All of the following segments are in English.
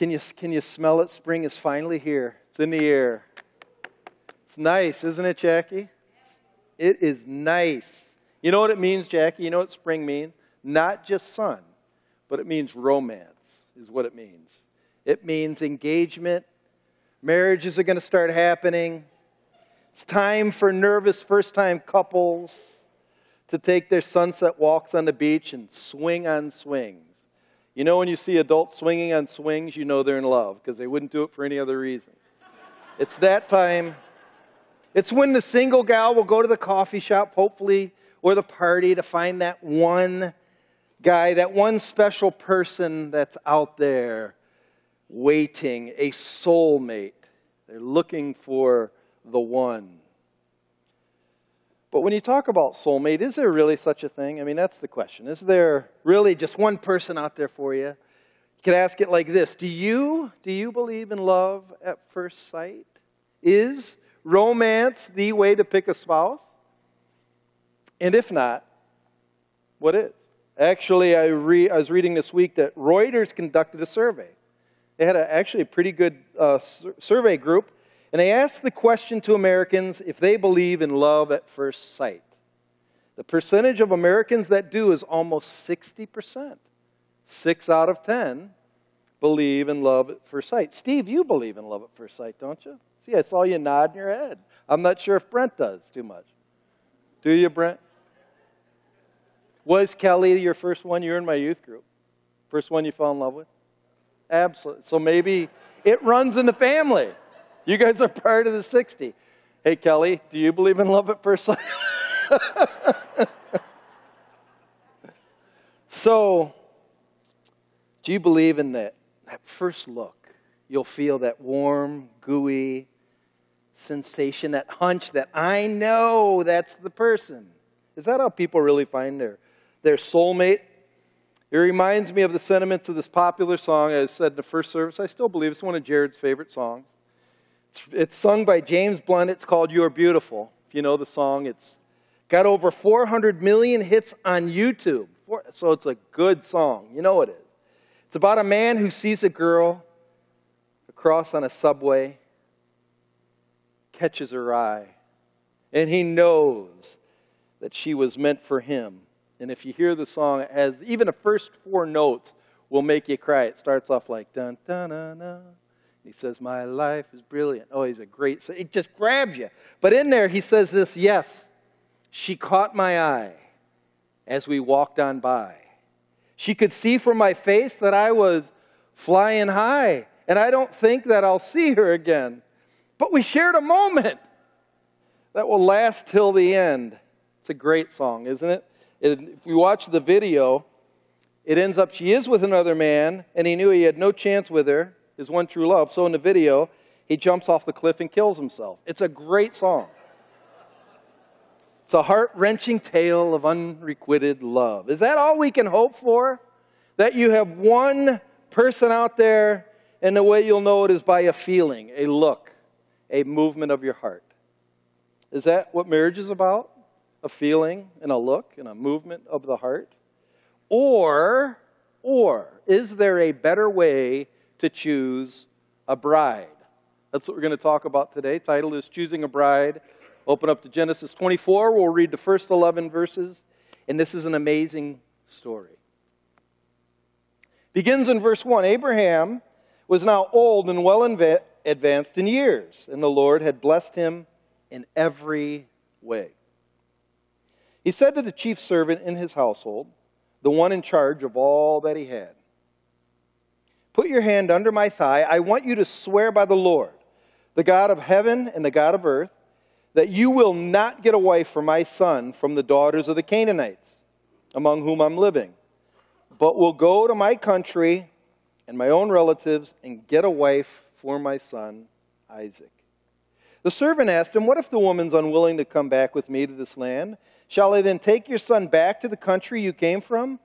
Can you, can you smell it? Spring is finally here. It's in the air. It's nice, isn't it, Jackie? It is nice. You know what it means, Jackie? You know what spring means? Not just sun, but it means romance, is what it means. It means engagement. Marriages are going to start happening. It's time for nervous first time couples to take their sunset walks on the beach and swing on swings. You know, when you see adults swinging on swings, you know they're in love because they wouldn't do it for any other reason. It's that time. It's when the single gal will go to the coffee shop, hopefully, or the party to find that one guy, that one special person that's out there waiting, a soulmate. They're looking for the one. But when you talk about soulmate, is there really such a thing? I mean, that's the question. Is there really just one person out there for you? You could ask it like this Do you, do you believe in love at first sight? Is romance the way to pick a spouse? And if not, what is? Actually, I, re, I was reading this week that Reuters conducted a survey. They had a, actually a pretty good uh, survey group and they asked the question to Americans if they believe in love at first sight. The percentage of Americans that do is almost 60%. Six out of 10 believe in love at first sight. Steve, you believe in love at first sight, don't you? See, I saw you nod in your head. I'm not sure if Brent does too much. Do you, Brent? Was Kelly your first one? You're in my youth group. First one you fell in love with? Absolutely. So maybe it runs in the family. You guys are part of the 60. Hey, Kelly, do you believe in love at first sight? so, do you believe in that, that first look? You'll feel that warm, gooey sensation, that hunch that I know that's the person. Is that how people really find their, their soulmate? It reminds me of the sentiments of this popular song, as I said in the first service. I still believe it's one of Jared's favorite songs. It's, it's sung by James Blunt. It's called You're Beautiful. If you know the song, it's got over 400 million hits on YouTube. So it's a good song. You know it is. It's about a man who sees a girl across on a subway, catches her eye, and he knows that she was meant for him. And if you hear the song, has even the first four notes will make you cry. It starts off like dun dun dun dun he says, My life is brilliant. Oh, he's a great. So it just grabs you. But in there, he says this Yes, she caught my eye as we walked on by. She could see from my face that I was flying high, and I don't think that I'll see her again. But we shared a moment that will last till the end. It's a great song, isn't it? If you watch the video, it ends up she is with another man, and he knew he had no chance with her his one true love. So in the video, he jumps off the cliff and kills himself. It's a great song. It's a heart wrenching tale of unrequited love. Is that all we can hope for? That you have one person out there, and the way you'll know it is by a feeling, a look, a movement of your heart. Is that what marriage is about? A feeling and a look and a movement of the heart? Or, or is there a better way to choose a bride. That's what we're going to talk about today. Title is Choosing a Bride. Open up to Genesis 24. We'll read the first 11 verses, and this is an amazing story. Begins in verse 1. Abraham was now old and well advanced in years, and the Lord had blessed him in every way. He said to the chief servant in his household, the one in charge of all that he had, Put your hand under my thigh. I want you to swear by the Lord, the God of heaven and the God of earth, that you will not get a wife for my son from the daughters of the Canaanites, among whom I'm living, but will go to my country and my own relatives and get a wife for my son Isaac. The servant asked him, What if the woman's unwilling to come back with me to this land? Shall I then take your son back to the country you came from?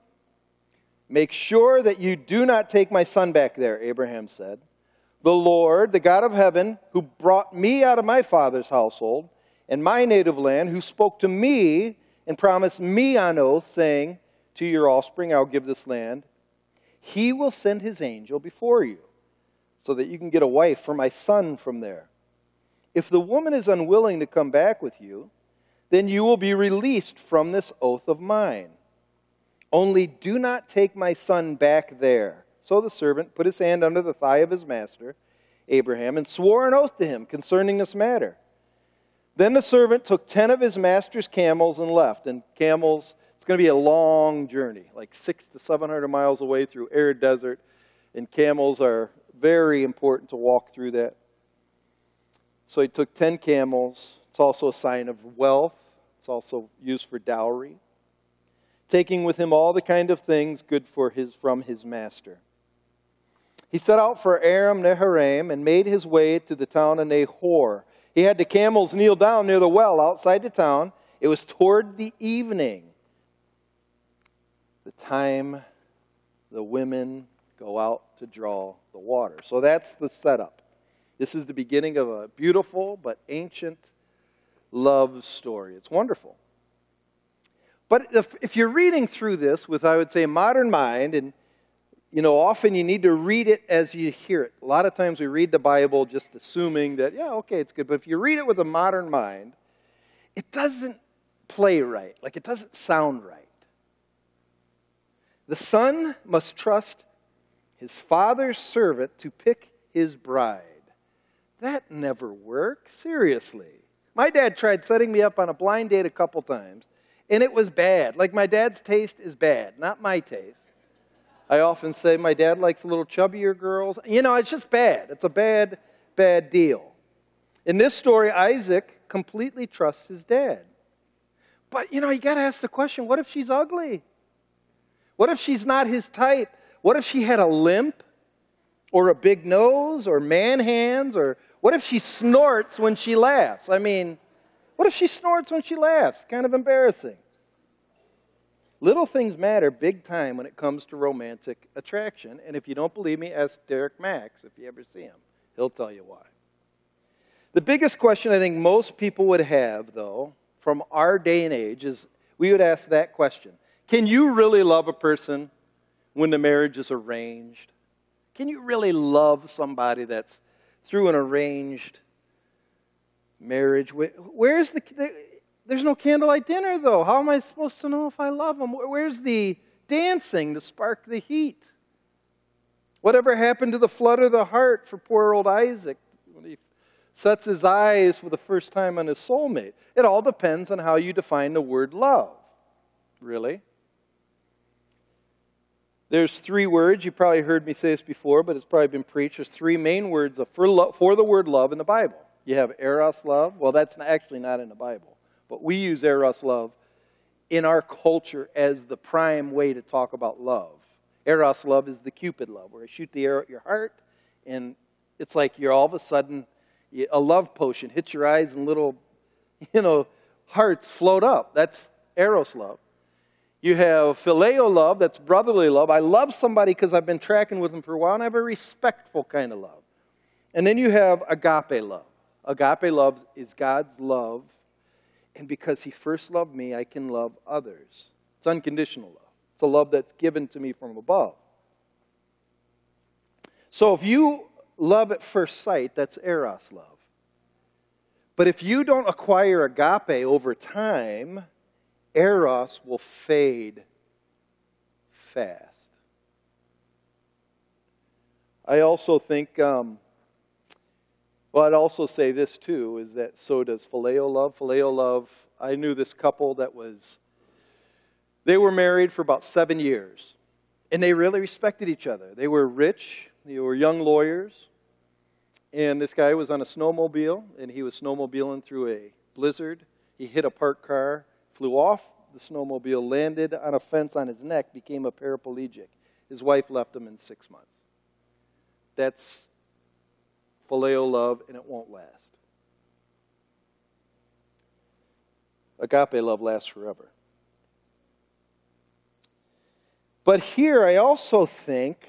Make sure that you do not take my son back there, Abraham said. The Lord, the God of heaven, who brought me out of my father's household and my native land, who spoke to me and promised me on oath, saying, To your offspring I'll give this land, he will send his angel before you so that you can get a wife for my son from there. If the woman is unwilling to come back with you, then you will be released from this oath of mine. Only do not take my son back there. So the servant put his hand under the thigh of his master, Abraham, and swore an oath to him concerning this matter. Then the servant took ten of his master's camels and left. And camels, it's going to be a long journey, like six to seven hundred miles away through arid desert. And camels are very important to walk through that. So he took ten camels. It's also a sign of wealth. It's also used for dowry. Taking with him all the kind of things good for his from his master. He set out for Aram Naharaim and made his way to the town of Nahor. He had the camels kneel down near the well outside the town. It was toward the evening, the time the women go out to draw the water. So that's the setup. This is the beginning of a beautiful but ancient love story. It's wonderful. But if, if you're reading through this with, I would say, a modern mind, and you know, often you need to read it as you hear it. A lot of times we read the Bible just assuming that, yeah, okay, it's good. But if you read it with a modern mind, it doesn't play right. Like it doesn't sound right. The son must trust his father's servant to pick his bride. That never works. Seriously. My dad tried setting me up on a blind date a couple times, and it was bad. Like my dad's taste is bad, not my taste. I often say my dad likes a little chubbier girls. You know, it's just bad. It's a bad, bad deal. In this story, Isaac completely trusts his dad. But, you know, you got to ask the question what if she's ugly? What if she's not his type? What if she had a limp? Or a big nose? Or man hands? Or what if she snorts when she laughs? I mean, what if she snorts when she laughs? Kind of embarrassing. Little things matter big time when it comes to romantic attraction. And if you don't believe me, ask Derek Max if you ever see him. He'll tell you why. The biggest question I think most people would have, though, from our day and age is we would ask that question Can you really love a person when the marriage is arranged? Can you really love somebody that's through an arranged marriage? Where's the, there's no candlelight dinner, though. How am I supposed to know if I love him? Where's the dancing to spark the heat? Whatever happened to the flood of the heart for poor old Isaac when he sets his eyes for the first time on his soulmate? It all depends on how you define the word love. Really? There's three words. You probably heard me say this before, but it's probably been preached. There's three main words for, for the word love in the Bible. You have eros love. Well, that's actually not in the Bible. But we use eros love in our culture as the prime way to talk about love. Eros love is the Cupid love, where you shoot the arrow at your heart, and it's like you're all of a sudden, a love potion hits your eyes, and little, you know, hearts float up. That's Eros love. You have phileo love, that's brotherly love. I love somebody because I've been tracking with them for a while, and I have a respectful kind of love. And then you have agape love. Agape love is God's love and because he first loved me, I can love others. It's unconditional love. It's a love that's given to me from above. So if you love at first sight, that's eros love. But if you don't acquire agape over time, eros will fade fast. I also think um, well, I'd also say this too is that so does phileo love. Phileo love, I knew this couple that was, they were married for about seven years. And they really respected each other. They were rich, they were young lawyers. And this guy was on a snowmobile, and he was snowmobiling through a blizzard. He hit a parked car, flew off the snowmobile, landed on a fence on his neck, became a paraplegic. His wife left him in six months. That's phileo love, and it won't last. Agape love lasts forever. But here, I also think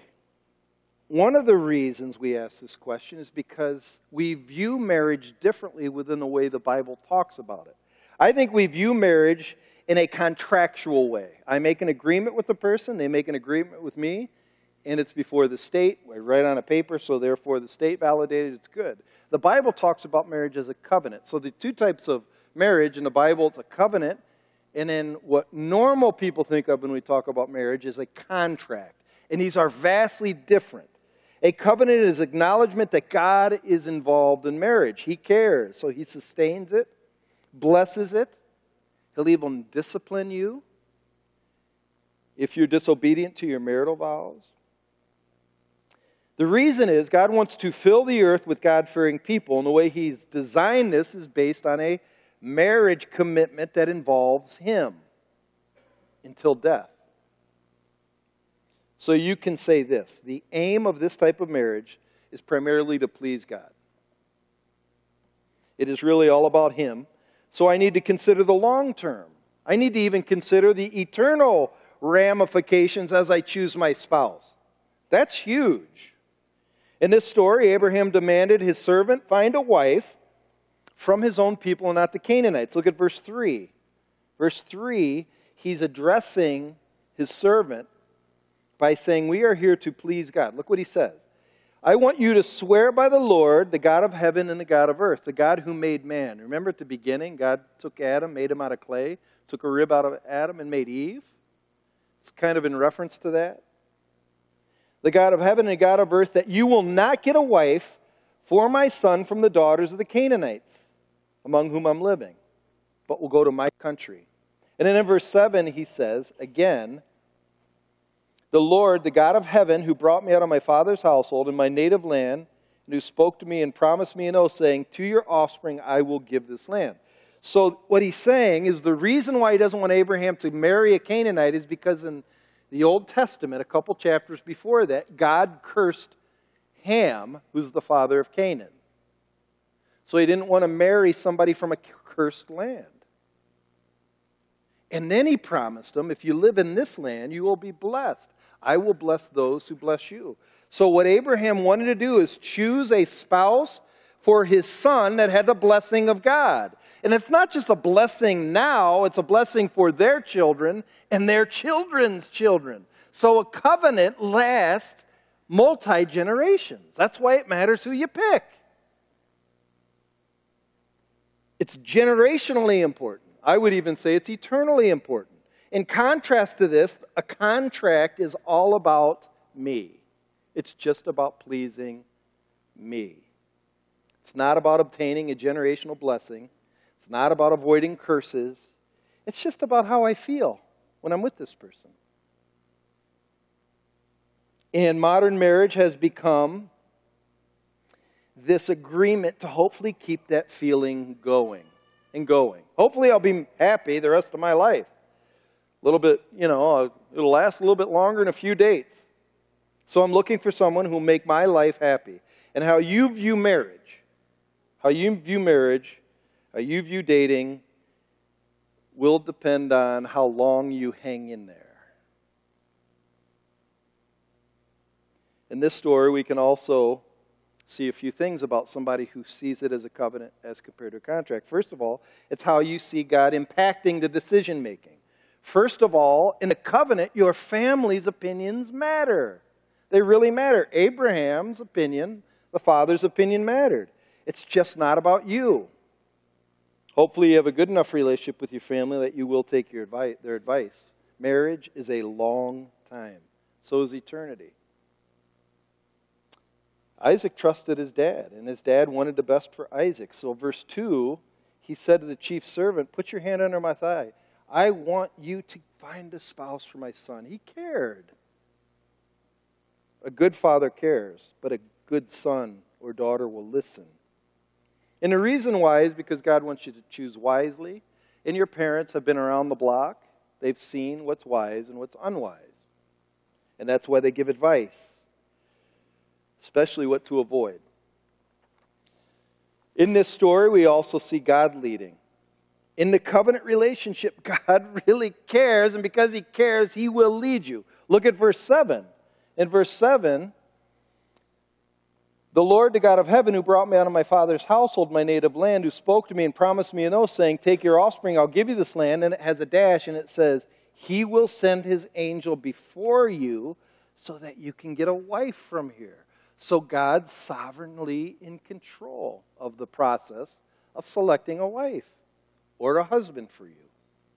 one of the reasons we ask this question is because we view marriage differently within the way the Bible talks about it. I think we view marriage in a contractual way. I make an agreement with the person, they make an agreement with me, and it's before the state. We write on a paper, so therefore the state validated it's good. The Bible talks about marriage as a covenant. So the two types of marriage in the Bible, it's a covenant, and then what normal people think of when we talk about marriage is a contract. And these are vastly different. A covenant is acknowledgement that God is involved in marriage. He cares, so he sustains it, blesses it. He'll even discipline you if you're disobedient to your marital vows. The reason is God wants to fill the earth with God fearing people, and the way He's designed this is based on a marriage commitment that involves Him until death. So you can say this the aim of this type of marriage is primarily to please God. It is really all about Him. So I need to consider the long term. I need to even consider the eternal ramifications as I choose my spouse. That's huge. In this story, Abraham demanded his servant find a wife from his own people and not the Canaanites. Look at verse 3. Verse 3, he's addressing his servant by saying, We are here to please God. Look what he says. I want you to swear by the Lord, the God of heaven and the God of earth, the God who made man. Remember at the beginning, God took Adam, made him out of clay, took a rib out of Adam, and made Eve? It's kind of in reference to that. The God of heaven and God of earth, that you will not get a wife for my son from the daughters of the Canaanites, among whom I'm living, but will go to my country. And then in verse 7, he says, again, the Lord, the God of heaven, who brought me out of my father's household in my native land, and who spoke to me and promised me an oath, saying, To your offspring I will give this land. So, what he's saying is the reason why he doesn't want Abraham to marry a Canaanite is because in the Old Testament, a couple chapters before that, God cursed Ham, who's the father of Canaan. So, he didn't want to marry somebody from a cursed land. And then he promised him, if you live in this land, you will be blessed. I will bless those who bless you. So, what Abraham wanted to do is choose a spouse for his son that had the blessing of God. And it's not just a blessing now, it's a blessing for their children and their children's children. So a covenant lasts multi generations. That's why it matters who you pick. It's generationally important. I would even say it's eternally important. In contrast to this, a contract is all about me. It's just about pleasing me. It's not about obtaining a generational blessing. It's not about avoiding curses. It's just about how I feel when I'm with this person. And modern marriage has become this agreement to hopefully keep that feeling going and going. Hopefully, I'll be happy the rest of my life. A little bit, you know, uh, it'll last a little bit longer than a few dates. So I'm looking for someone who will make my life happy. And how you view marriage how you view marriage, you view dating, will depend on how long you hang in there. In this story, we can also see a few things about somebody who sees it as a covenant as compared to a contract. First of all, it's how you see God impacting the decision making. First of all, in a covenant, your family's opinions matter. They really matter. Abraham's opinion, the father's opinion mattered. It's just not about you. Hopefully, you have a good enough relationship with your family that you will take your advice, their advice. Marriage is a long time, so is eternity. Isaac trusted his dad, and his dad wanted the best for Isaac. So, verse 2, he said to the chief servant, Put your hand under my thigh. I want you to find a spouse for my son. He cared. A good father cares, but a good son or daughter will listen. And the reason why is because God wants you to choose wisely. And your parents have been around the block, they've seen what's wise and what's unwise. And that's why they give advice, especially what to avoid. In this story, we also see God leading. In the covenant relationship, God really cares, and because He cares, He will lead you. Look at verse 7. In verse 7, the Lord, the God of heaven, who brought me out of my father's household, my native land, who spoke to me and promised me an oath, saying, Take your offspring, I'll give you this land. And it has a dash, and it says, He will send His angel before you so that you can get a wife from here. So God's sovereignly in control of the process of selecting a wife or a husband for you.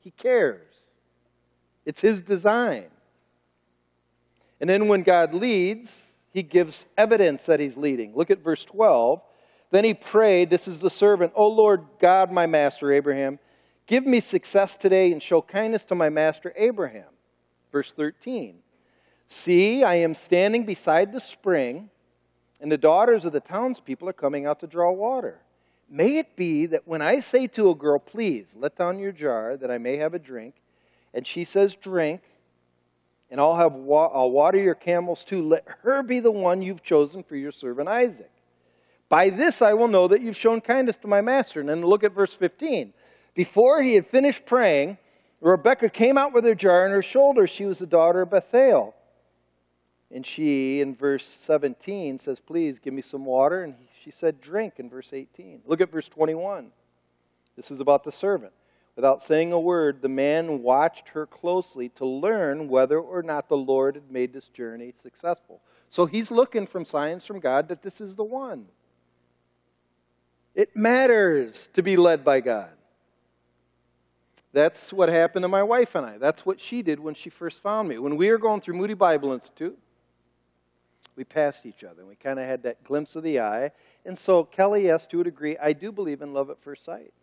He cares. It's His design. And then when God leads, He gives evidence that He's leading. Look at verse 12. Then he prayed, This is the servant, O Lord God, my master Abraham, give me success today and show kindness to my master Abraham. Verse 13. See, I am standing beside the spring, and the daughters of the townspeople are coming out to draw water. May it be that when I say to a girl, Please, let down your jar that I may have a drink, and she says, Drink, and I'll, have wa- I'll water your camels too, let her be the one you've chosen for your servant Isaac. By this I will know that you've shown kindness to my master. And then look at verse 15. Before he had finished praying, Rebekah came out with her jar on her shoulder. She was the daughter of Bethuel. And she, in verse 17, says, Please give me some water. And she said, Drink, in verse 18. Look at verse 21. This is about the servant. Without saying a word, the man watched her closely to learn whether or not the Lord had made this journey successful. So he's looking from signs from God that this is the one. It matters to be led by God. That's what happened to my wife and I. That's what she did when she first found me. When we were going through Moody Bible Institute, we passed each other. And we kind of had that glimpse of the eye. And so Kelly, yes, to a degree, I do believe in love at first sight.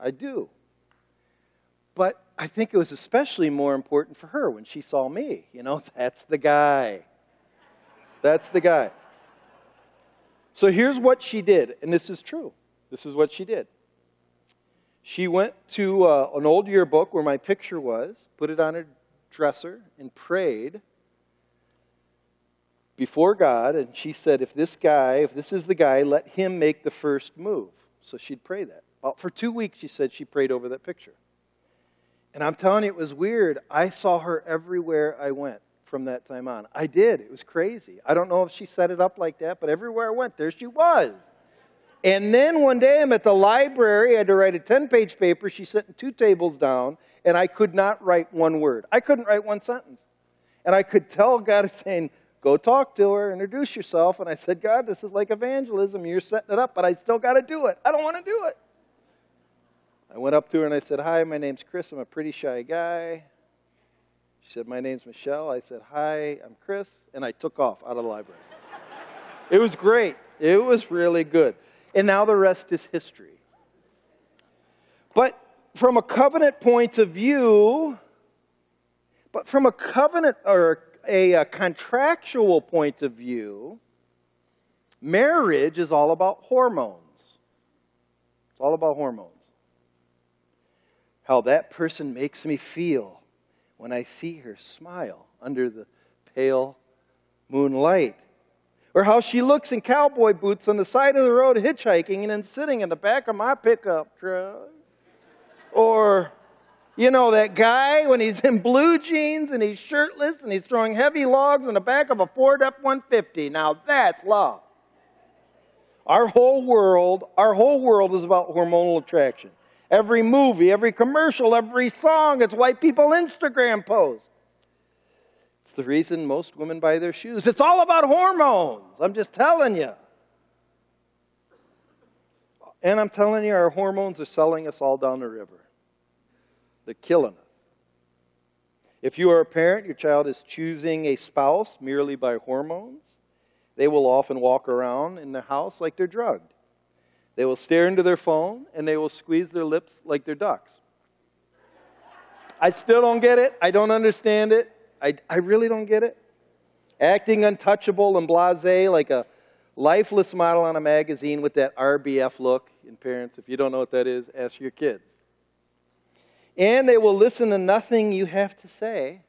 I do. But I think it was especially more important for her when she saw me. You know, that's the guy. That's the guy. So here's what she did, and this is true. This is what she did. She went to uh, an old yearbook where my picture was, put it on her dresser, and prayed before God, and she said, If this guy, if this is the guy, let him make the first move. So she'd pray that. Well, for two weeks, she said she prayed over that picture. And I'm telling you, it was weird. I saw her everywhere I went from that time on. I did. It was crazy. I don't know if she set it up like that, but everywhere I went, there she was. And then one day I'm at the library. I had to write a 10 page paper. She's sitting two tables down, and I could not write one word. I couldn't write one sentence. And I could tell God is saying, Go talk to her, introduce yourself. And I said, God, this is like evangelism. You're setting it up, but I still got to do it. I don't want to do it. I went up to her and I said, Hi, my name's Chris. I'm a pretty shy guy. She said, My name's Michelle. I said, Hi, I'm Chris. And I took off out of the library. it was great. It was really good. And now the rest is history. But from a covenant point of view, but from a covenant or a, a contractual point of view, marriage is all about hormones. It's all about hormones. How that person makes me feel when I see her smile under the pale moonlight. Or how she looks in cowboy boots on the side of the road hitchhiking and then sitting in the back of my pickup truck. Or you know, that guy when he's in blue jeans and he's shirtless and he's throwing heavy logs in the back of a Ford F 150. Now that's love. Our whole world, our whole world is about hormonal attraction. Every movie, every commercial, every song, it's why people Instagram post. It's the reason most women buy their shoes. It's all about hormones. I'm just telling you. And I'm telling you, our hormones are selling us all down the river. They're killing us. If you are a parent, your child is choosing a spouse merely by hormones. They will often walk around in the house like they're drugged. They will stare into their phone and they will squeeze their lips like they're ducks. I still don't get it. I don't understand it. I, I really don't get it. Acting untouchable and blase like a lifeless model on a magazine with that RBF look. And parents, if you don't know what that is, ask your kids. And they will listen to nothing you have to say.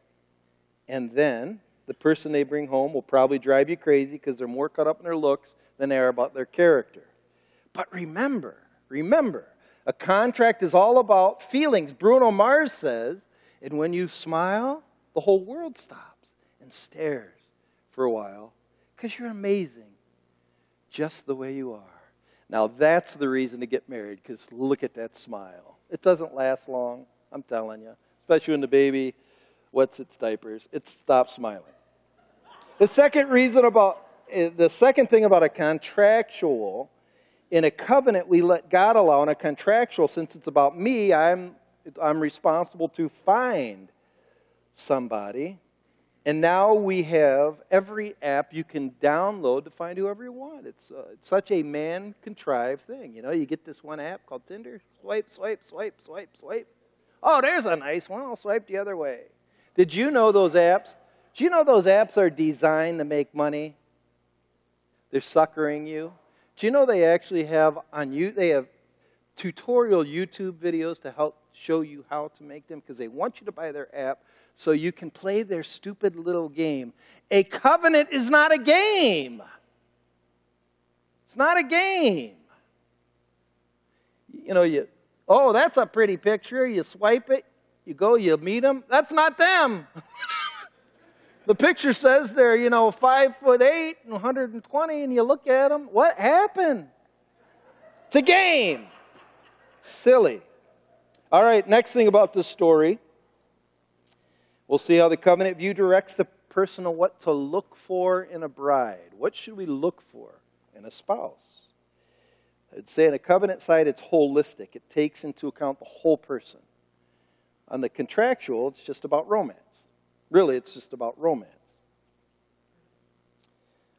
And then the person they bring home will probably drive you crazy because they're more caught up in their looks than they are about their character. But remember, remember, a contract is all about feelings. Bruno Mars says, and when you smile, the whole world stops and stares for a while because you're amazing just the way you are. Now, that's the reason to get married because look at that smile. It doesn't last long. I'm telling you. Especially when the baby wets its diapers. It stops smiling. The second reason about eh, the second thing about a contractual in a covenant we let God allow in a contractual since it's about me I'm I'm responsible to find somebody and now we have every app you can download to find whoever you want. It's, uh, it's such a man contrived thing. You know, you get this one app called Tinder, swipe, swipe, swipe, swipe, swipe. Oh, there's a nice one. I'll swipe the other way. Did you know those apps? Do you know those apps are designed to make money? They're suckering you. Do you know they actually have on you they have tutorial YouTube videos to help show you how to make them because they want you to buy their app so you can play their stupid little game. A covenant is not a game. It's not a game. You know, you, oh, that's a pretty picture. You swipe it, you go, you meet them. That's not them. the picture says they're, you know, five foot eight and 120, and you look at them. What happened? It's a game. Silly. All right, next thing about this story We'll see how the covenant view directs the person on what to look for in a bride. What should we look for in a spouse? I'd say on a covenant side, it's holistic. It takes into account the whole person. On the contractual, it's just about romance. Really, it's just about romance.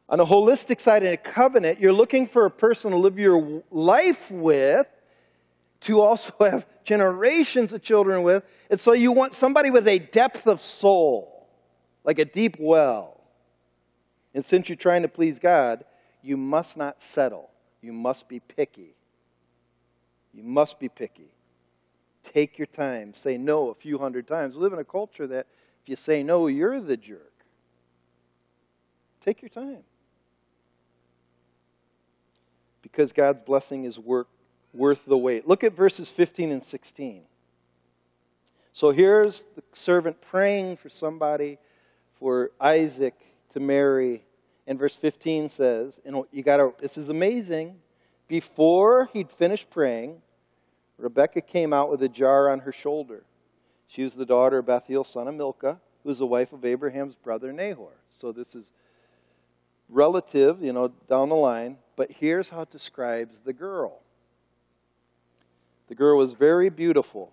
On a holistic side, in a covenant, you're looking for a person to live your life with to also have generations of children with. And so you want somebody with a depth of soul, like a deep well. And since you're trying to please God, you must not settle. You must be picky. You must be picky. Take your time. Say no a few hundred times. Live in a culture that if you say no, you're the jerk. Take your time. Because God's blessing is work worth the wait. Look at verses 15 and 16. So here's the servant praying for somebody, for Isaac to marry. And verse 15 says, and you got to, this is amazing. Before he'd finished praying, Rebekah came out with a jar on her shoulder. She was the daughter of Bethuel, son of Milcah, who was the wife of Abraham's brother Nahor. So this is relative, you know, down the line. But here's how it describes the girl. The girl was very beautiful,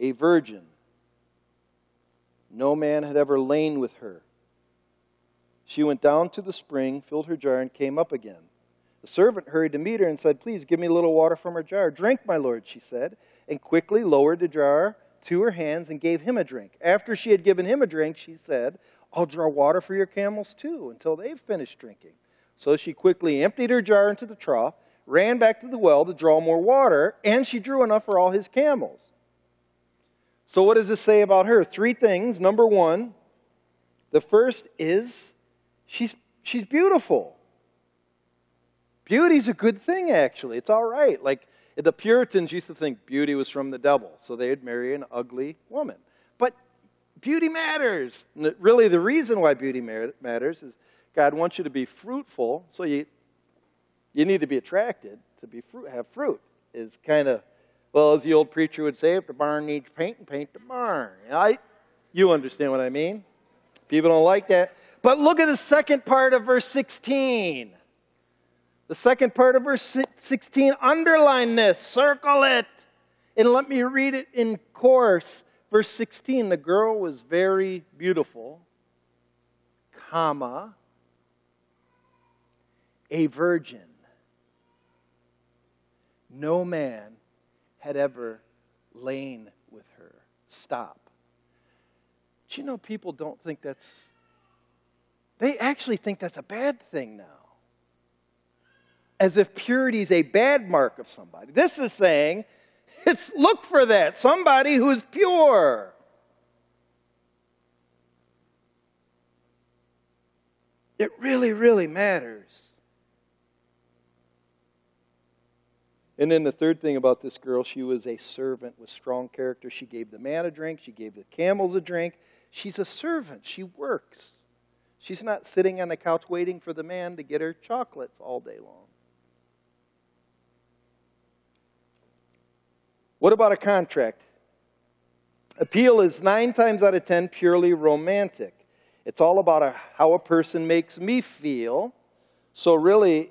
a virgin. No man had ever lain with her. She went down to the spring, filled her jar, and came up again. The servant hurried to meet her and said, Please give me a little water from her jar. Drink, my lord, she said, and quickly lowered the jar to her hands and gave him a drink. After she had given him a drink, she said, I'll draw water for your camels too until they've finished drinking. So she quickly emptied her jar into the trough ran back to the well to draw more water, and she drew enough for all his camels. So, what does this say about her? Three things. Number one, the first is she's, she's beautiful. Beauty's a good thing, actually. It's all right. Like the Puritans used to think beauty was from the devil, so they'd marry an ugly woman. But beauty matters. And really, the reason why beauty matters is God wants you to be fruitful, so you you need to be attracted to be fruit, have fruit. Is kind of, well, as the old preacher would say, if the barn needs paint, paint the barn. I, you understand what I mean? People don't like that. But look at the second part of verse 16. The second part of verse 16, underline this, circle it, and let me read it in course. Verse 16, the girl was very beautiful, comma, a virgin no man had ever lain with her. Stop. Do you know people don't think that's, they actually think that's a bad thing now. As if purity is a bad mark of somebody. This is saying, it's look for that. Somebody who's pure. It really, really matters. And then the third thing about this girl, she was a servant with strong character. She gave the man a drink, she gave the camels a drink. She's a servant, she works. She's not sitting on the couch waiting for the man to get her chocolates all day long. What about a contract? Appeal is nine times out of ten purely romantic. It's all about a, how a person makes me feel. So, really,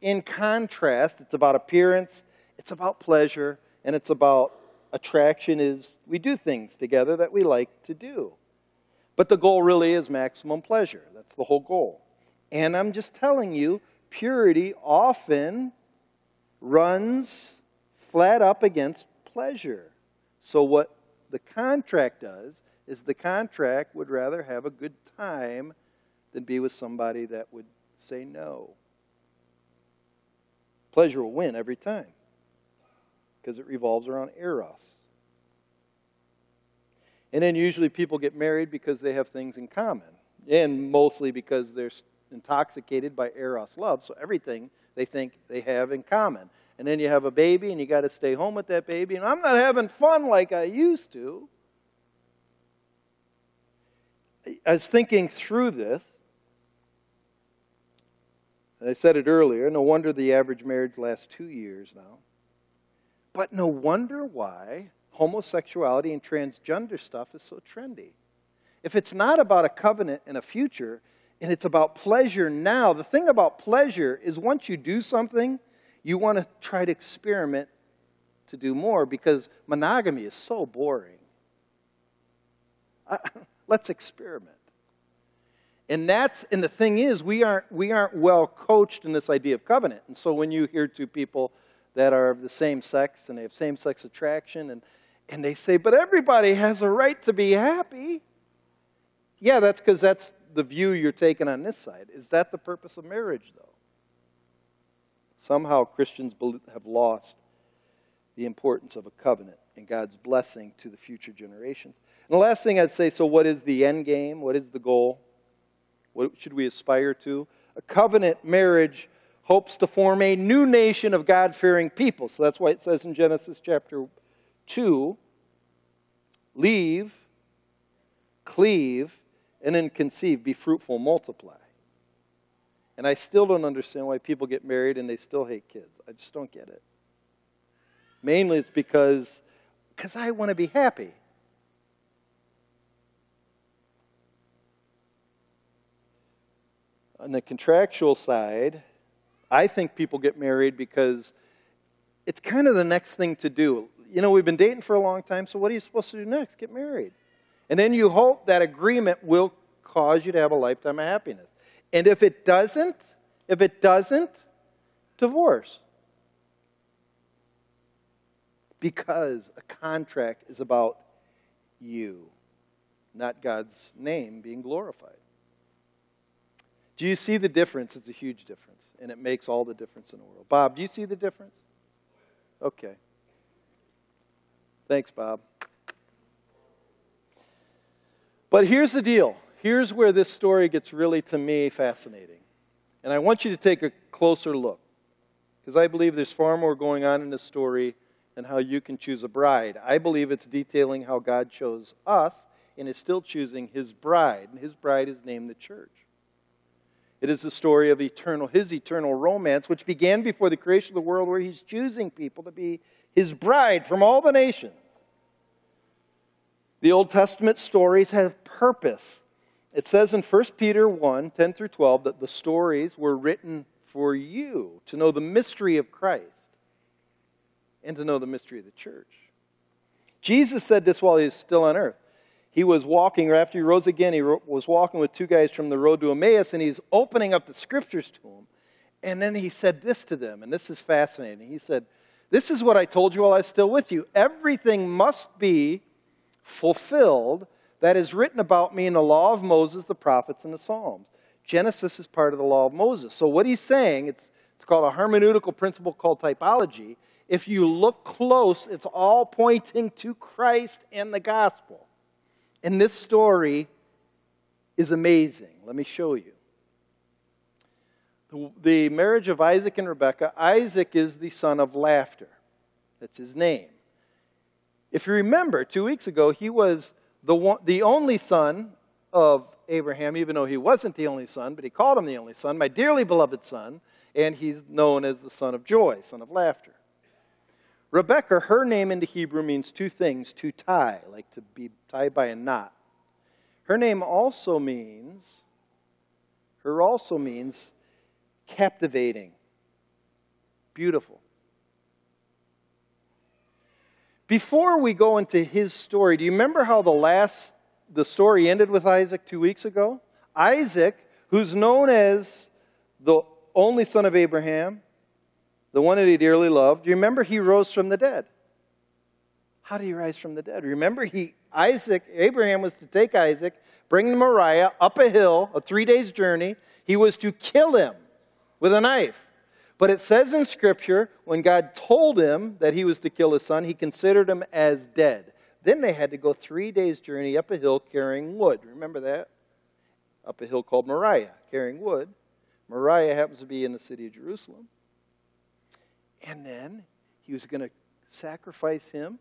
in contrast, it's about appearance, it's about pleasure, and it's about attraction is we do things together that we like to do. But the goal really is maximum pleasure. That's the whole goal. And I'm just telling you, purity often runs flat up against pleasure. So, what the contract does is the contract would rather have a good time than be with somebody that would say no. Pleasure will win every time because it revolves around eros. And then usually people get married because they have things in common, and mostly because they're intoxicated by eros love, so everything they think they have in common. And then you have a baby, and you got to stay home with that baby, and I'm not having fun like I used to. I was thinking through this. I said it earlier. No wonder the average marriage lasts two years now. But no wonder why homosexuality and transgender stuff is so trendy. If it's not about a covenant and a future, and it's about pleasure now, the thing about pleasure is once you do something, you want to try to experiment to do more because monogamy is so boring. I, let's experiment. And that's and the thing is we aren't we aren't well coached in this idea of covenant. And so when you hear two people that are of the same sex and they have same sex attraction and and they say, but everybody has a right to be happy. Yeah, that's because that's the view you're taking on this side. Is that the purpose of marriage, though? Somehow Christians have lost the importance of a covenant and God's blessing to the future generations. And the last thing I'd say so, what is the end game? What is the goal? What should we aspire to? A covenant marriage hopes to form a new nation of God fearing people. So that's why it says in Genesis chapter 2 leave, cleave, and then conceive, be fruitful, multiply. And I still don't understand why people get married and they still hate kids. I just don't get it. Mainly it's because because I want to be happy. On the contractual side, I think people get married because it's kind of the next thing to do you know, we've been dating for a long time, so what are you supposed to do next? Get married. And then you hope that agreement will cause you to have a lifetime of happiness. And if it doesn't, if it doesn't, divorce. Because a contract is about you, not God's name being glorified. Do you see the difference? It's a huge difference, and it makes all the difference in the world. Bob, do you see the difference? Okay. Thanks, Bob. But here's the deal. Here's where this story gets really, to me, fascinating. And I want you to take a closer look. Because I believe there's far more going on in this story than how you can choose a bride. I believe it's detailing how God chose us and is still choosing his bride. And his bride is named the church. It is the story of eternal, his eternal romance, which began before the creation of the world, where he's choosing people to be his bride from all the nations. The Old Testament stories have purpose. It says in 1 Peter 1 10 through 12 that the stories were written for you to know the mystery of Christ and to know the mystery of the church. Jesus said this while he was still on earth. He was walking, or after he rose again, he was walking with two guys from the road to Emmaus, and he's opening up the scriptures to them. And then he said this to them, and this is fascinating. He said, this is what I told you while I was still with you. Everything must be fulfilled that is written about me in the law of Moses, the prophets, and the Psalms. Genesis is part of the law of Moses. So, what he's saying, it's, it's called a hermeneutical principle called typology. If you look close, it's all pointing to Christ and the gospel. And this story is amazing. Let me show you the marriage of Isaac and Rebekah, Isaac is the son of laughter. That's his name. If you remember, two weeks ago, he was the, one, the only son of Abraham, even though he wasn't the only son, but he called him the only son, my dearly beloved son, and he's known as the son of joy, son of laughter. Rebekah, her name into Hebrew means two things to tie, like to be tied by a knot. Her name also means, her also means captivating, beautiful. Before we go into his story, do you remember how the last the story ended with Isaac two weeks ago? Isaac, who's known as the only son of Abraham, the one that he dearly loved, do you remember he rose from the dead? How did he rise from the dead? Remember, he Isaac, Abraham was to take Isaac, bring Moriah up a hill, a three days journey. He was to kill him with a knife. But it says in Scripture, when God told him that he was to kill his son, he considered him as dead. Then they had to go three days' journey up a hill carrying wood. Remember that? Up a hill called Moriah, carrying wood. Moriah happens to be in the city of Jerusalem. And then he was going to sacrifice him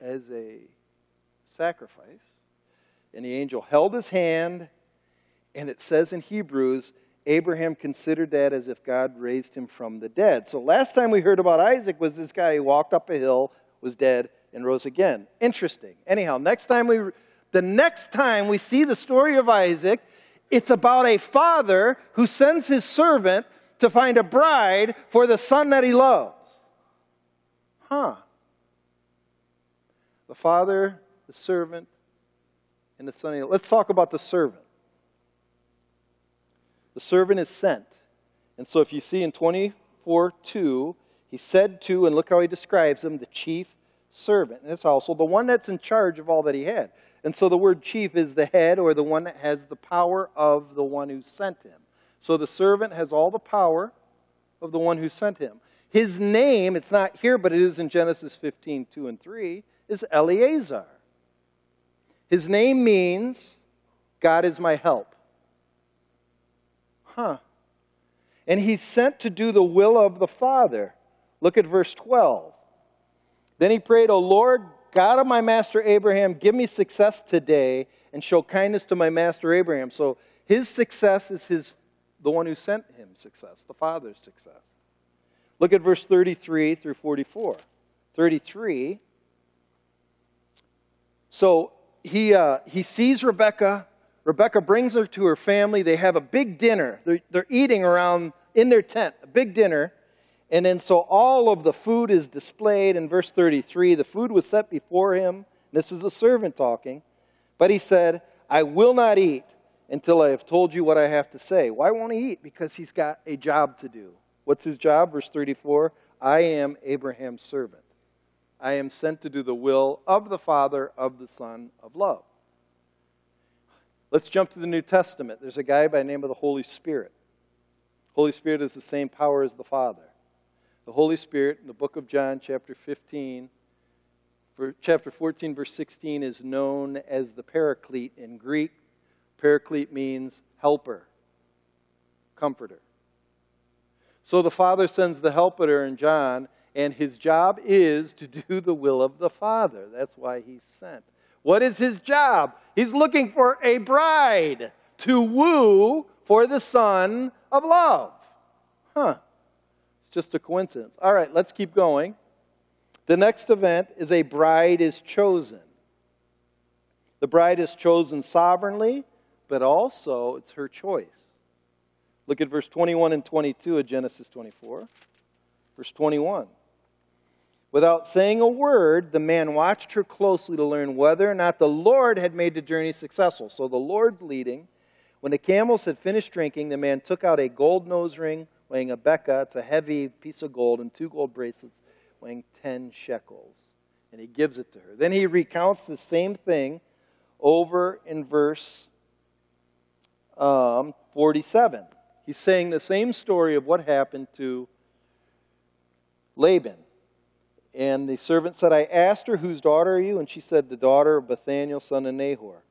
as a sacrifice. And the angel held his hand, and it says in Hebrews, Abraham considered that as if God raised him from the dead. So last time we heard about Isaac was this guy who walked up a hill, was dead, and rose again. Interesting. Anyhow, next time we the next time we see the story of Isaac, it's about a father who sends his servant to find a bride for the son that he loves. Huh. The father, the servant, and the son. Let's talk about the servant. The servant is sent. And so if you see in 24 2, he said to, and look how he describes him, the chief servant. It's also the one that's in charge of all that he had. And so the word chief is the head or the one that has the power of the one who sent him. So the servant has all the power of the one who sent him. His name, it's not here, but it is in Genesis 15, 2 and 3, is Eleazar. His name means God is my help. Huh. And he's sent to do the will of the Father. Look at verse 12. Then he prayed, O Lord, God of my master Abraham, give me success today and show kindness to my master Abraham. So his success is his the one who sent him success, the Father's success. Look at verse 33 through 44. 33. So he, uh, he sees Rebekah Rebekah brings her to her family. They have a big dinner. They're, they're eating around in their tent, a big dinner. And then so all of the food is displayed. In verse 33, the food was set before him. This is a servant talking. But he said, I will not eat until I have told you what I have to say. Why won't he eat? Because he's got a job to do. What's his job? Verse 34 I am Abraham's servant. I am sent to do the will of the Father, of the Son, of love. Let's jump to the New Testament. There's a guy by the name of the Holy Spirit. Holy Spirit is the same power as the Father. The Holy Spirit in the book of John, chapter 15, for chapter 14, verse 16, is known as the Paraclete in Greek. Paraclete means helper, comforter. So the Father sends the helper in John, and his job is to do the will of the Father. That's why he's sent. What is his job? He's looking for a bride to woo for the son of love. Huh. It's just a coincidence. All right, let's keep going. The next event is a bride is chosen. The bride is chosen sovereignly, but also it's her choice. Look at verse 21 and 22 of Genesis 24. Verse 21. Without saying a word, the man watched her closely to learn whether or not the Lord had made the journey successful. So the Lord's leading. When the camels had finished drinking, the man took out a gold nose ring weighing a beka, it's a heavy piece of gold, and two gold bracelets weighing 10 shekels. And he gives it to her. Then he recounts the same thing over in verse um, 47. He's saying the same story of what happened to Laban. And the servant said, I asked her, Whose daughter are you? And she said, The daughter of Bethuel, son of Nahor.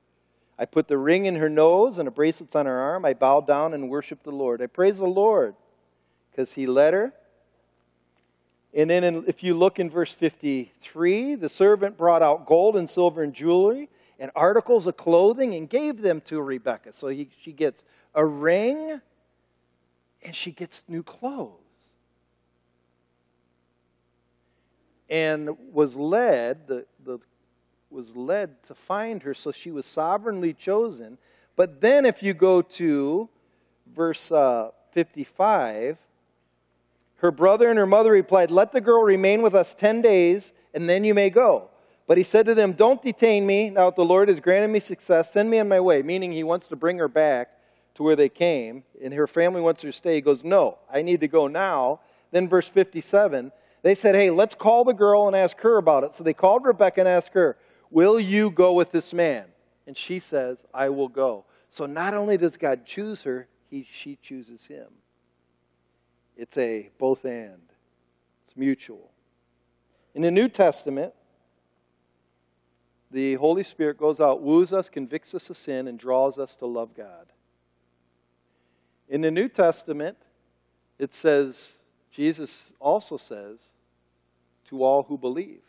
I put the ring in her nose and a bracelet on her arm. I bowed down and worshiped the Lord. I praise the Lord because he led her. And then in, if you look in verse 53, the servant brought out gold and silver and jewelry and articles of clothing and gave them to Rebekah. So he, she gets a ring and she gets new clothes. And was led, the, the was led to find her, so she was sovereignly chosen. But then, if you go to verse uh, 55, her brother and her mother replied, Let the girl remain with us 10 days, and then you may go. But he said to them, Don't detain me. Now, if the Lord has granted me success, send me on my way. Meaning, he wants to bring her back to where they came, and her family wants her to stay. He goes, No, I need to go now. Then, verse 57, they said, Hey, let's call the girl and ask her about it. So they called Rebekah and asked her, Will you go with this man? And she says, I will go. So not only does God choose her, he, she chooses him. It's a both and, it's mutual. In the New Testament, the Holy Spirit goes out, woos us, convicts us of sin, and draws us to love God. In the New Testament, it says, Jesus also says, to all who believe.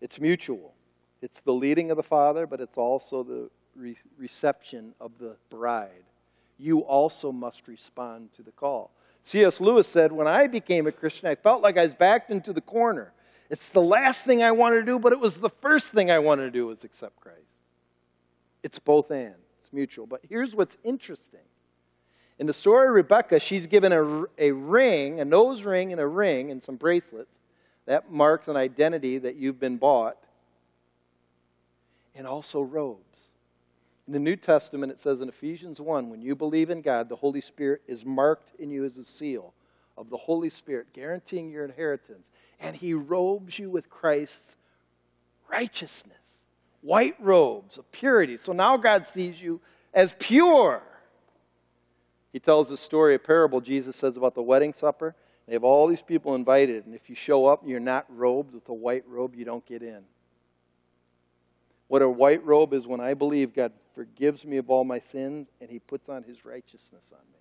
It's mutual. It's the leading of the Father, but it's also the re- reception of the bride. You also must respond to the call. C.S. Lewis said, When I became a Christian, I felt like I was backed into the corner. It's the last thing I wanted to do, but it was the first thing I wanted to do was accept Christ. It's both and. It's mutual. But here's what's interesting. In the story of Rebekah, she's given a, a ring, a nose ring and a ring and some bracelets. That marks an identity that you've been bought. And also robes. In the New Testament, it says in Ephesians 1 when you believe in God, the Holy Spirit is marked in you as a seal of the Holy Spirit, guaranteeing your inheritance. And He robes you with Christ's righteousness, white robes of purity. So now God sees you as pure. He tells a story, a parable Jesus says about the wedding supper. They have all these people invited, and if you show up and you're not robed with a white robe, you don't get in. What a white robe is when I believe God forgives me of all my sins and he puts on his righteousness on me.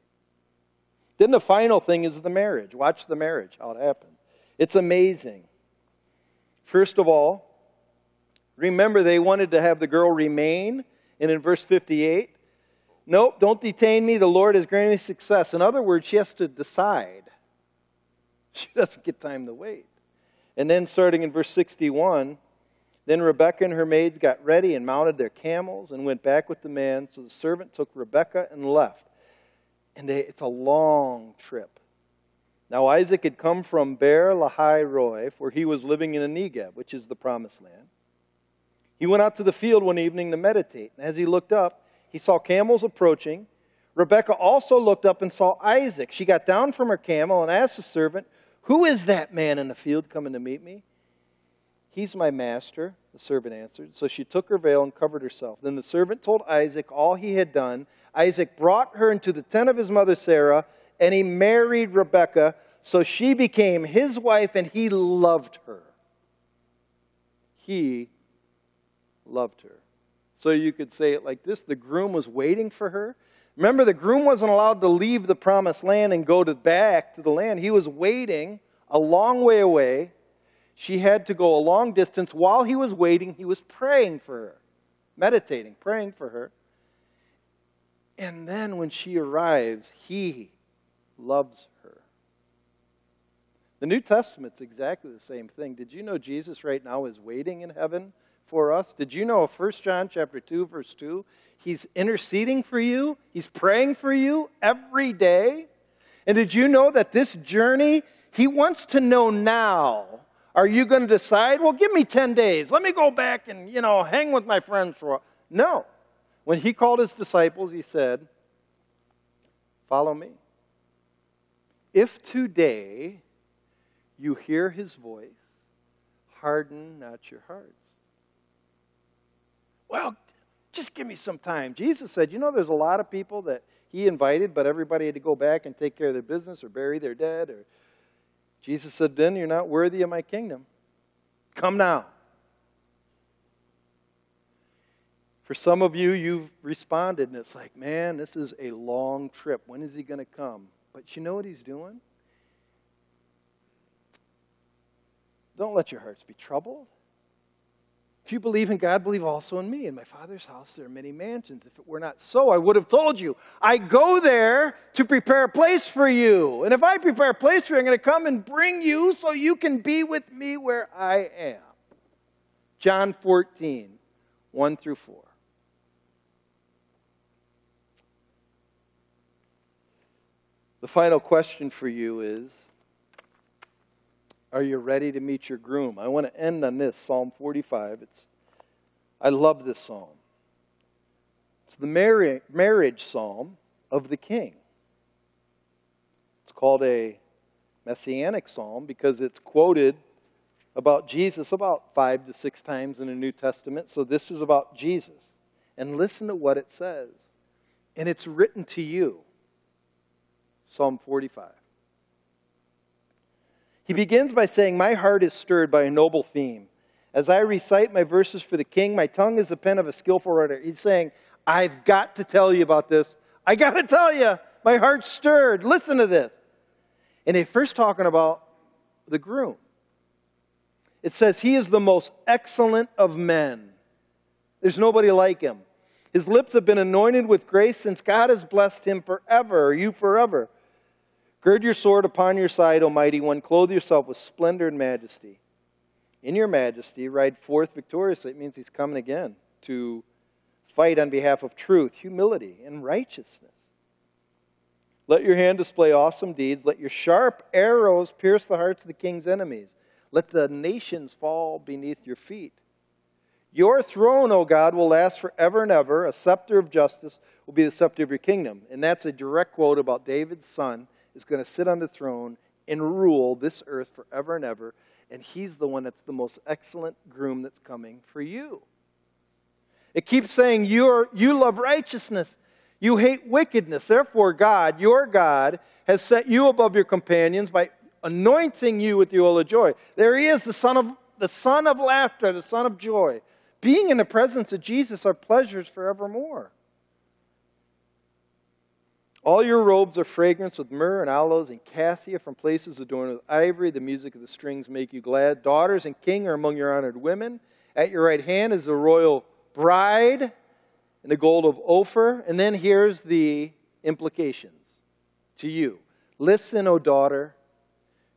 Then the final thing is the marriage. Watch the marriage, how it happens. It's amazing. First of all, remember they wanted to have the girl remain. And in verse 58, nope, don't detain me. The Lord has granted me success. In other words, she has to decide. She doesn't get time to wait. And then starting in verse 61, then Rebekah and her maids got ready and mounted their camels and went back with the man. So the servant took Rebekah and left. And they, it's a long trip. Now Isaac had come from Beer Lahai Roi, where he was living in a Negev, which is the promised land. He went out to the field one evening to meditate. And as he looked up, he saw camels approaching. Rebekah also looked up and saw Isaac. She got down from her camel and asked the servant, Who is that man in the field coming to meet me? He's my master, the servant answered. So she took her veil and covered herself. Then the servant told Isaac all he had done. Isaac brought her into the tent of his mother Sarah, and he married Rebekah. So she became his wife, and he loved her. He loved her. So you could say it like this the groom was waiting for her. Remember, the groom wasn't allowed to leave the promised land and go to back to the land. He was waiting a long way away she had to go a long distance. While he was waiting, he was praying for her, meditating, praying for her. And then when she arrives, he loves her. The New Testament's exactly the same thing. Did you know Jesus right now is waiting in heaven for us? Did you know 1 John chapter 2 verse 2, he's interceding for you, he's praying for you every day? And did you know that this journey he wants to know now are you going to decide, well, give me 10 days. Let me go back and, you know, hang with my friends for a while. No. When he called his disciples, he said, Follow me. If today you hear his voice, harden not your hearts. Well, just give me some time. Jesus said, You know, there's a lot of people that he invited, but everybody had to go back and take care of their business or bury their dead or Jesus said, Then you're not worthy of my kingdom. Come now. For some of you, you've responded, and it's like, man, this is a long trip. When is he going to come? But you know what he's doing? Don't let your hearts be troubled. If you believe in God, believe also in me. In my Father's house there are many mansions. If it were not so, I would have told you. I go there to prepare a place for you. And if I prepare a place for you, I'm going to come and bring you so you can be with me where I am. John 14, 1 through 4. The final question for you is Are you ready to meet your groom? I want to end on this Psalm 45. It's, I love this psalm. It's the marriage psalm of the king. It's called a messianic psalm because it's quoted about Jesus about five to six times in the New Testament. So this is about Jesus. And listen to what it says. And it's written to you. Psalm 45. He begins by saying, My heart is stirred by a noble theme. As I recite my verses for the king, my tongue is the pen of a skillful writer. He's saying, I've got to tell you about this. I got to tell you, my heart's stirred. Listen to this. And he's first talking about the groom. It says, He is the most excellent of men. There's nobody like him. His lips have been anointed with grace since God has blessed him forever, or you forever. Gird your sword upon your side, O mighty one. Clothe yourself with splendor and majesty. In your majesty, ride forth victoriously. It means he's coming again to fight on behalf of truth, humility, and righteousness. Let your hand display awesome deeds. Let your sharp arrows pierce the hearts of the king's enemies. Let the nations fall beneath your feet. Your throne, O God, will last forever and ever. A scepter of justice will be the scepter of your kingdom. And that's a direct quote about David's son is going to sit on the throne and rule this earth forever and ever. And he's the one that's the most excellent groom that's coming for you. It keeps saying You're, You love righteousness. You hate wickedness. Therefore, God, your God, has set you above your companions by anointing you with the oil of joy. There he is, the son of the son of laughter, the son of joy. Being in the presence of Jesus are pleasures forevermore. All your robes are fragrance with myrrh and aloes and cassia from places adorned with ivory. The music of the strings make you glad. Daughters and king are among your honored women. At your right hand is the royal bride in the gold of Ophir. And then here's the implications to you. Listen, O daughter,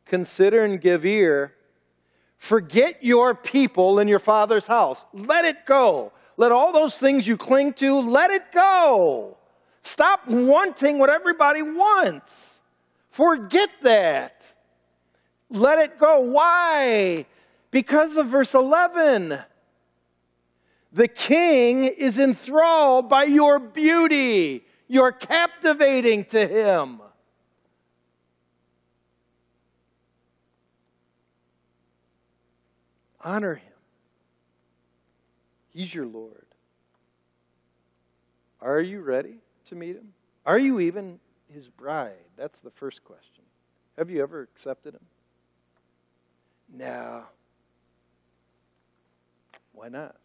consider and give ear. Forget your people in your father's house. Let it go. Let all those things you cling to, let it go. Stop wanting what everybody wants. Forget that. Let it go. Why? Because of verse 11. The king is enthralled by your beauty. You're captivating to him. Honor him. He's your Lord. Are you ready to meet him? Are you even his bride? That's the first question. Have you ever accepted him? No. Why not?